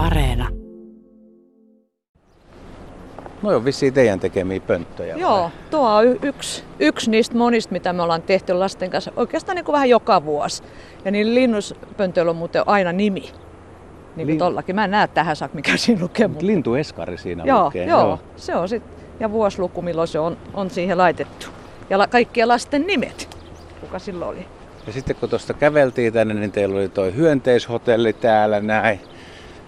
Areena. No on vissiin teidän tekemiä pönttöjä. vai? Joo, tuo on y- yksi, yksi niistä monista, mitä me ollaan tehty lasten kanssa oikeastaan niin kuin vähän joka vuosi. Ja niin linnuspöntöillä on muuten aina nimi. Niin kuin Lin- tollakin. Mä en näe tähän saakka, mikä siinä lukee. Mut Mutta... lintueskari siinä Joo, lukee. joo, se on sit, ja vuosiluku, milloin se on, on siihen laitettu. Ja la, kaikkien lasten nimet, kuka silloin oli. Ja sitten kun tuosta käveltiin tänne, niin teillä oli toi hyönteishotelli täällä näin.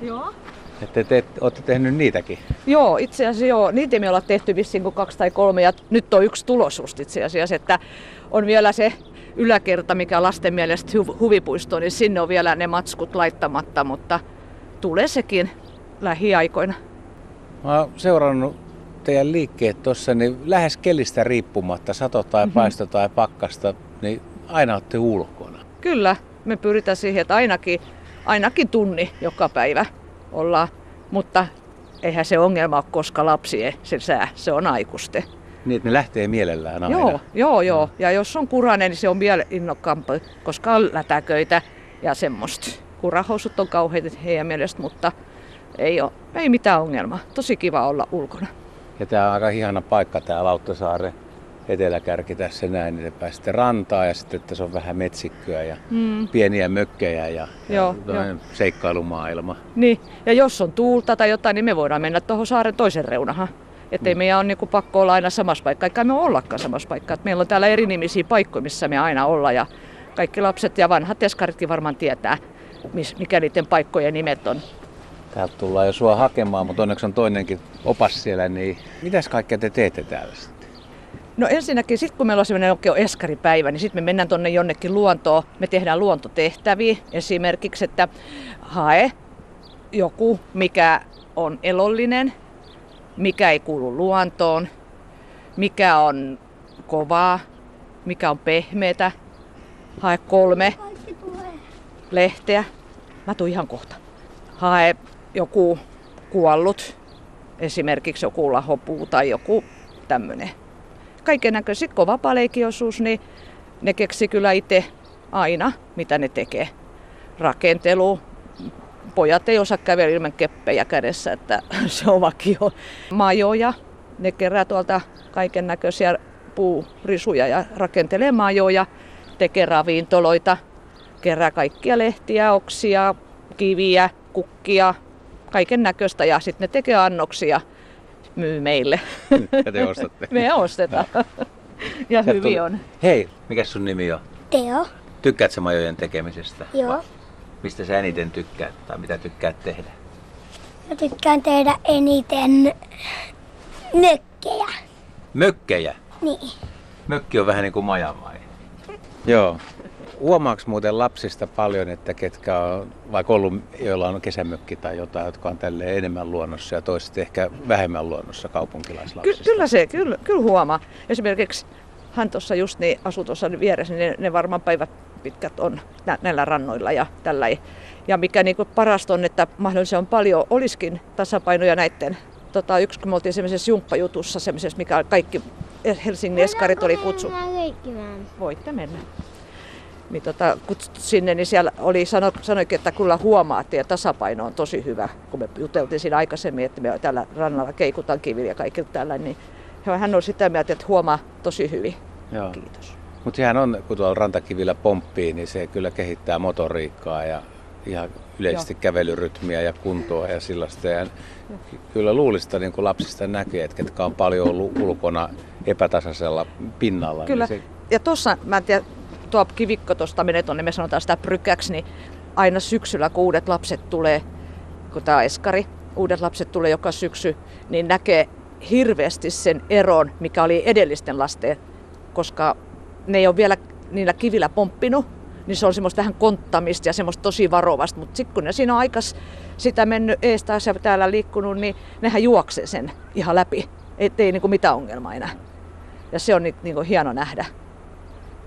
Joo. Että te olette tehnyt niitäkin. Joo, itse asiassa joo. Niitä me ollaan tehty vissiin kuin kaksi tai kolme ja nyt on yksi tulos just itse asiassa, että on vielä se yläkerta, mikä lasten mielestä hu- huvipuisto, niin sinne on vielä ne matskut laittamatta, mutta tulee sekin lähiaikoina. Mä oon seurannut teidän liikkeet tuossa, niin lähes kelistä riippumatta, sato tai Mhm. paisto tai pakkasta, niin aina olette ulkona. Kyllä, me pyritään siihen, että ainakin, ainakin tunni joka päivä ollaan, mutta eihän se ongelma ole, koska lapsi ei se sää, se on aikuisten. Niin, että ne lähtee mielellään aina. Joo, joo, joo. Ja jos on kurainen, niin se on vielä innokkaampi, koska on lätäköitä ja semmoista. Kurahousut on kauheita heidän mielestä, mutta ei, ole, ei mitään ongelmaa. Tosi kiva olla ulkona. Ja tää on aika ihana paikka tää Lauttasaaren eteläkärki tässä näin, niin te pääsette rantaan ja sitten tässä on vähän metsikköä ja Mm. pieniä mökkejä ja, Joo, ja tämmöinen seikkailumaailma. Niin, ja jos on tuulta tai jotain, niin me voidaan mennä tuohon saaren toisen reunahan. Että ei meidän ole niinku pakko olla aina samassa paikkaa, eikä me ollakaan samassa paikkaa. Et meillä on täällä erinimisiä paikkoja, missä me aina ollaan ja kaikki lapset ja vanhat eskaritkin varmaan tietää, mikä niiden paikkojen nimet on. Täältä tullaan jo sua hakemaan, mutta onneksi on toinenkin opas siellä, niin mitäs kaikkea te teette täällä? No ensinnäkin, sit kun meillä on sellainen oikein eskaripäivä, niin sitten me mennään tuonne jonnekin luontoon. Me tehdään luontotehtäviä. Esimerkiksi, että hae joku, mikä on elollinen, mikä ei kuulu luontoon, mikä on kovaa, mikä on pehmeätä. Hae kolme lehteä. Mä tuun ihan kohta. Hae joku kuollut, esimerkiksi joku lahopuu tai joku tämmöinen kaiken näköisiä vapaa-leikiosuus, niin ne keksi kyllä itse aina, mitä ne tekee. Rakentelu, pojat ei osaa kävellä ilman keppejä kädessä, että se on vakio. Majoja, ne kerää tuolta kaiken näköisiä puurisuja ja rakentelee majoja, tekee ravintoloita, kerää kaikkia lehtiä, oksia, kiviä, kukkia, kaiken näköistä ja sitten ne tekee annoksia, myy meille. Ja te ostatte. Me ostetaan. Ja Sieltä hyvin tuli- on. Hei, mikä sun nimi on? Teo. Tykkäätkö sä majojen tekemisestä? Joo. Vai Mistä sä eniten tykkäät tai mitä tykkäät tehdä? Mä tykkään tehdä eniten mökkejä. Mökkejä. Niin. Mökki on vähän niin kuin maja vai? Joo. Huomaaks muuten lapsista paljon, että ketkä on, vaikka ollut, joilla on kesämökki tai jotain, jotka on tälle enemmän luonnossa ja toiset ehkä vähemmän luonnossa Ky- kaupunkilaislapsista? kyllä se, kyllä, kyllä huomaa. Esimerkiksi hän tuossa just niin asuu tuossa vieressä, niin ne, ne varmaan päivät pitkät on nä- näillä rannoilla ja tällä. Ja mikä niin parasta on, että mahdollisimman paljon olisikin tasapainoja näiden Tota, yksi, kun me oltiin semmoisessa jumppajutussa, semmoisessa, mikä kaikki Helsingin eskarit oli kutsu. Voitte mennä. Niin tota, kutsuttu sinne, niin siellä oli sano, sanoikin, että kyllä huomaa, että teidän tasapaino on tosi hyvä. Kun me juteltiin siinä aikaisemmin, että me täällä rannalla keikutaan kivillä ja kaikilla tällä, niin hän on sitä mieltä, että huomaa tosi hyvin. Joo. Kiitos. Mutta sehän on, kun tuolla rantakivillä pomppii, niin se kyllä kehittää motoriikkaa ja ihan yleisesti Joo. kävelyrytmiä ja kuntoa ja sellaista. Ja kyllä luulista niin kuin lapsista näkee, että ketkä on paljon ollut ulkona epätasaisella pinnalla. Kyllä. Niin se, Ja tuossa, mä en tiedä, tuo kivikko tuosta menee tuonne, me sanotaan sitä prykäksi, niin aina syksyllä, kun uudet lapset tulee, kun tämä eskari, uudet lapset tulee joka syksy, niin näkee hirveästi sen eron, mikä oli edellisten lasten, koska ne ei ole vielä niillä kivillä pomppinut, niin se on semmoista vähän konttamista ja semmoista tosi varovasta, mutta sitten kun ne siinä on aikas sitä mennyt ees taas ja täällä liikkunut, niin nehän juoksee sen ihan läpi, ettei niinku mitään ongelmaa enää. Ja se on ni- niinku hieno nähdä.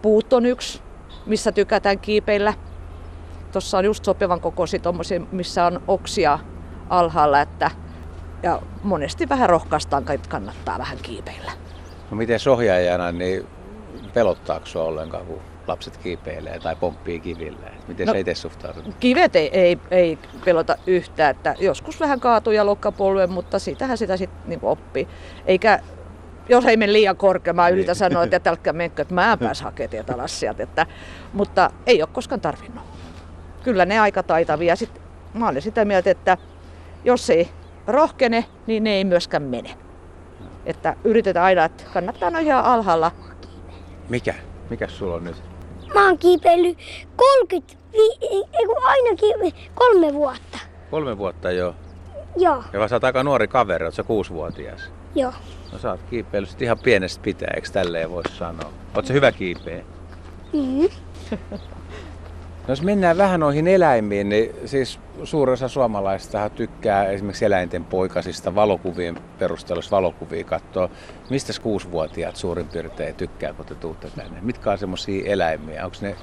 Puut on yksi, missä tykätään kiipeillä. Tuossa on just sopivan kokoisia tommosia, missä on oksia alhaalla, että ja monesti vähän rohkaistaan, että kannattaa vähän kiipeillä. no miten ohjaajana, niin pelottaako sua ollenkaan, kun lapset kiipeilee tai pomppii kiville? Miten No, sä itse suhtaudut? Kivet ei, ei, ei pelota yhtään, että joskus vähän kaatuu ja lokkapolven, mutta siitähän sitä sitten niin oppii. Eikä, jos ei mene liian korkealle, mä yritän sanoa, että älkää menkö, että mä en pääs hakemaan teitä alas sieltä. Että, mutta ei ole koskaan tarvinnut. Kyllä ne aika taitavia. Sitten mä olen sitä mieltä, että jos ei rohkene, niin ne ei myöskään mene. Että yritetään aina, että kannattaa olla ihan alhaalla. Mikä? Mikä sulla on nyt? Mä oon kiipeillyt 30, vi- ei kun ainakin kolme vuotta. Kolme vuotta jo. Joo, Ja sä oot aika nuori kaveri, oot sä kuusivuotias. Joo. No sä oot kiipeillyt ihan pienestä pitää, eikö tälleen voi sanoa? Oot sä hyvä kiipeä? Mm. No jos mennään vähän noihin eläimiin, niin siis suurin osa suomalaisista tykkää esimerkiksi eläinten poikasista valokuvien perusteella, jos valokuvia katsoo. Mistä kuusivuotiaat suurin piirtein tykkää, kun te tuutte tänne? Mitkä on semmoisia eläimiä? Onko ne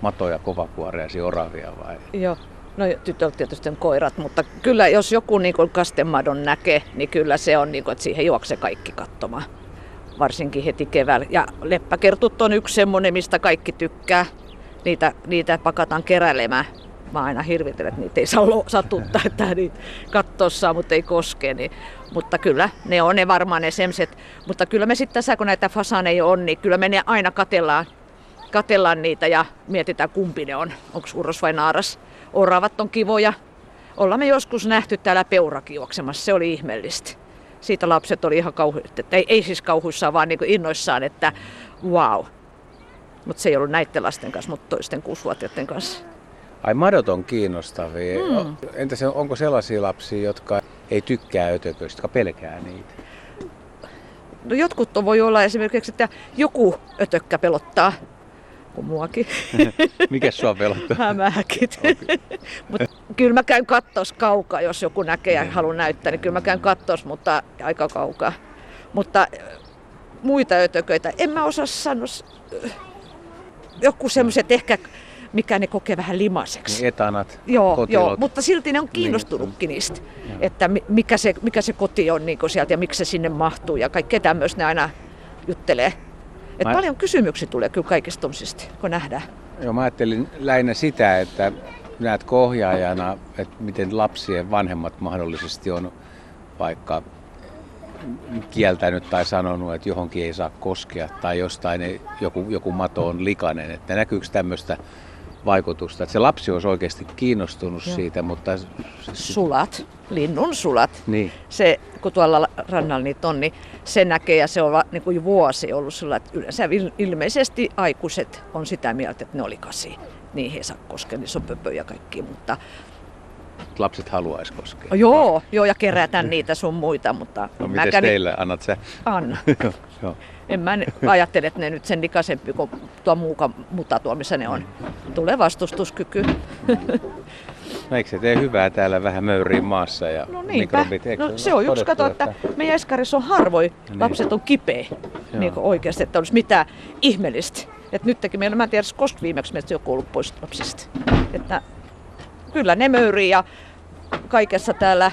matoja, kovakuoreisia, oravia vai? Joo. No tytöt tietysti on koirat, mutta kyllä jos joku niin kastemadon näkee, niin kyllä se on, niin kuin, että siihen juoksee kaikki katsomaan. Varsinkin heti keväällä. Ja leppäkertut on yksi semmoinen, mistä kaikki tykkää. Niitä, niitä pakataan keräilemään. Mä aina hirvitelen, että niitä ei saa satuttaa, että niitä katsoa saa, mutta ei koske. Niin. Mutta kyllä, ne on ne varmaan ne semmoiset. Mutta kyllä me sitten tässä, kun näitä fasaneja on, niin kyllä me ne aina katellaan katellaan niitä ja mietitään kumpi ne on, onko urros vai naaras. Oravat on kivoja. Ollaan me joskus nähty täällä peurakin juoksemassa, se oli ihmeellistä. Siitä lapset oli ihan kauhu, että ei, ei siis kauhuissaan, vaan niin innoissaan, että wow. Mutta se ei ollut näiden lasten kanssa, mutta toisten kuusivuotiaiden kanssa. Ai madot on kiinnostavia. Mm. Entä se, onko sellaisia lapsia, jotka ei tykkää ötököistä, jotka pelkää niitä? No jotkut voi olla esimerkiksi, että joku ötökkä pelottaa, kuin muakin. Mikä sua pelottaa? Hämähäkit. Mut kyllä mä käyn kattos kaukaa, jos joku näkee ja haluaa näyttää, niin kyllä mä käyn kattos, mutta aika kaukaa. Mutta äh, muita ötököitä, en mä osaa sanoa. äh, Joku semmoiset ehkä, mikä ne kokee vähän limaseksi. Niin etanat, Joo, kotilot. joo, mutta silti ne on kiinnostunutkin niistä, että mi- mikä se, mikä se koti on niin sieltä ja miksi se sinne mahtuu ja kaikkea tämmöistä ne aina juttelee. Et Mä- Paljon kysymyksiä tulee kyllä kaikista tommosista, kun nähdään. Joo, mä ajattelin lähinnä sitä, että näet ohjaajana, että miten lapsien vanhemmat mahdollisesti on vaikka kieltänyt tai sanonut, että johonkin ei saa koskea tai jostain ei, joku, joku mato on likainen. Että näkyykö tämmöistä vaikutusta, että se lapsi olisi oikeasti kiinnostunut Joo. siitä, mutta Sulat, linnun sulat. niin, Se, kun tuolla la- rannalla niitä on, niin se näkee ja se on niin kuin vuosi ollut sillä, että yleensä il- ilmeisesti aikuiset on sitä mieltä, että ne oli kasi. Niihin ei saa koskea, niin se on pöpö ja kaikki, mutta lapset haluaisi koskea. joo, joo, ja kerätään niitä sun muita, mutta No en miten mäkään- teille, annat sä? Anna. Joo, joo. En mä ajattele, että ne nyt sen likaisempi kuin tuo muuka muta tuo, missä ne on. Tulee vastustuskyky. No eikö se tee hyvää täällä vähän möyriin maassa ja No niinpä. mikrobit, eikö No se on todettu, kato, että meidän Eskarissa on harvoin Niin. lapset on kipeä. Niin kuin oikeasti, että olisi mitään ihmeellistä. Että nytkin meillä, mä en tiedä, koska viimeksi meistä joku ollut pois lapsista. Että kyllä ne möyrii ja kaikessa täällä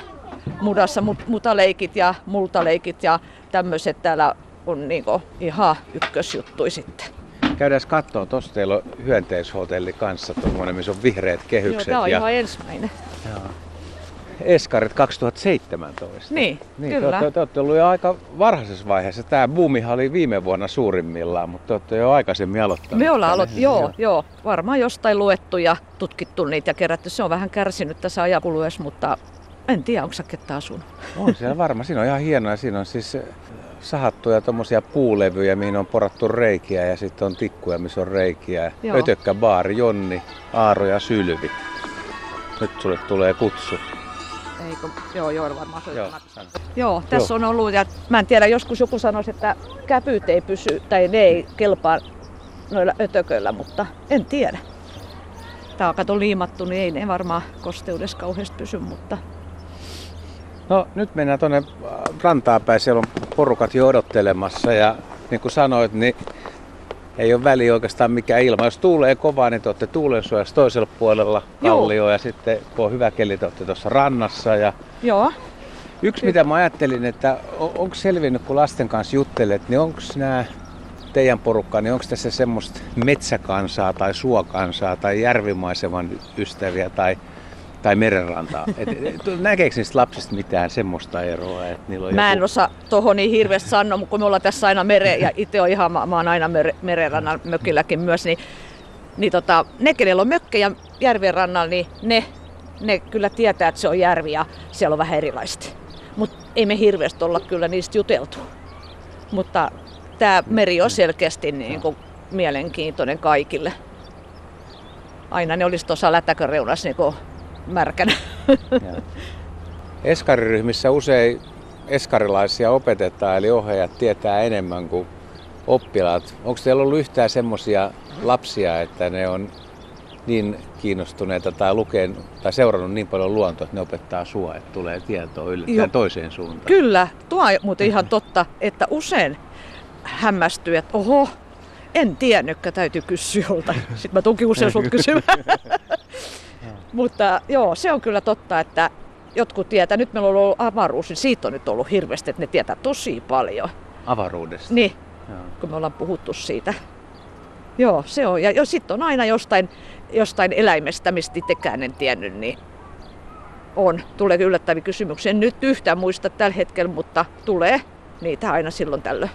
mudassa mut- mutaleikit ja multaleikit ja tämmöiset täällä on niinku ihan ykkösjuttui sitten. Käydään katsoa, tuossa teillä on hyönteishotelli kanssa, tuommoinen, missä on vihreät Joo, kehykset tämä on ja ihan ensimmäinen. Eskarit 2017. Niin, niin kyllä. Te, te, te olette ollut jo aika varhaisessa vaiheessa. Tämä buumihan oli viime vuonna suurimmillaan, mutta te olette jo aikaisemmin aloittaneet. Me ollaan tänne. aloittanut, joo, joo, varmaan jostain luettu ja tutkittu niitä ja kerätty. Se on vähän kärsinyt tässä ajan kuluessa, mutta en tiedä, onko saketta asunut. On siellä varmaan. Siinä on ihan hienoa. Siinä on siis eh, sahattuja tommosia puulevyjä, mihin on porattu reikiä ja sitten on tikkuja, missä on reikiä. Joo. Ötökkä, baari, Jonni, Aaro ja Sylvi. Nyt sulle tulee kutsu. Eikö? Joo, joo, varmaan se Joo. Joo, tässä on ollut, ja mä en tiedä, joskus joku sanoisi, että käpyt ei pysy, tai ne ei kelpaa noilla ötököillä, mutta en tiedä. Tää on kato liimattu, niin ei ne varmaan kosteudessa kauheasti pysy, mutta No nyt mennään tuonne rantaan päin. Siellä on porukat jo odottelemassa ja niin kuin sanoit, niin ei ole väliä oikeastaan mikä ilma. Jos tuulee kovaa, niin te olette tuulensuojassa toisella puolella kallioa ja sitten kun on hyvä keli, te olette tuossa rannassa. Ja joo. yksi mitä mä ajattelin, että on- onko selvinnyt kun lasten kanssa juttelet, niin onko nämä teidän porukkaa, niin onko tässä semmoista metsäkansaa tai suokansaa tai järvimaiseman ystäviä tai, tai merenrantaa? Et, et, näkeekö niistä lapsista mitään semmoista eroa? Että niillä on Mä en joku... osaa tohon niin hirveästi sanoa, mutta kun me ollaan tässä aina mere, ja itse on ihan, mä, mä oon aina mere, merenrannan mökilläkin myös, niin, niin tota, ne, kenellä on mökkejä järven rannalla, niin ne, ne kyllä tietää, että se on järvi ja siellä on vähän erilaista. Mutta ei me hirveästi olla kyllä niistä juteltu. Mutta tämä meri on selkeästi niin kuin mielenkiintoinen kaikille. Aina ne olisi tuossa lätäkön reunassa niin märkänä. Eskariryhmissä usein eskarilaisia opetetaan, eli ohjaajat tietää enemmän kuin oppilaat. Onko teillä ollut yhtään semmoisia lapsia, että ne on niin kiinnostuneita tai lukeen, tai seurannut niin paljon luontoa, että ne opettaa sua, että tulee tietoa yllättäen toiseen suuntaan? Kyllä, tuo on muuten ihan totta, että usein hämmästyy, että oho, en tiennytkään, täytyy kysyä jolta. Sitten mä tunkin usein sut kysymään. Mutta joo, se on kyllä totta, että jotkut tietää, nyt meillä on ollut avaruus, niin siitä on nyt ollut hirveästi, että ne tietää tosi paljon. Avaruudesta. Niin, Joo. kun me ollaan puhuttu siitä. Joo, se on. Ja, sitten on aina jostain, jostain eläimestä, mistä itsekään en tiennyt, niin on. Tulee yllättäviä kysymyksiä. En nyt yhtään muista tällä hetkellä, mutta tulee niitä aina silloin tällöin.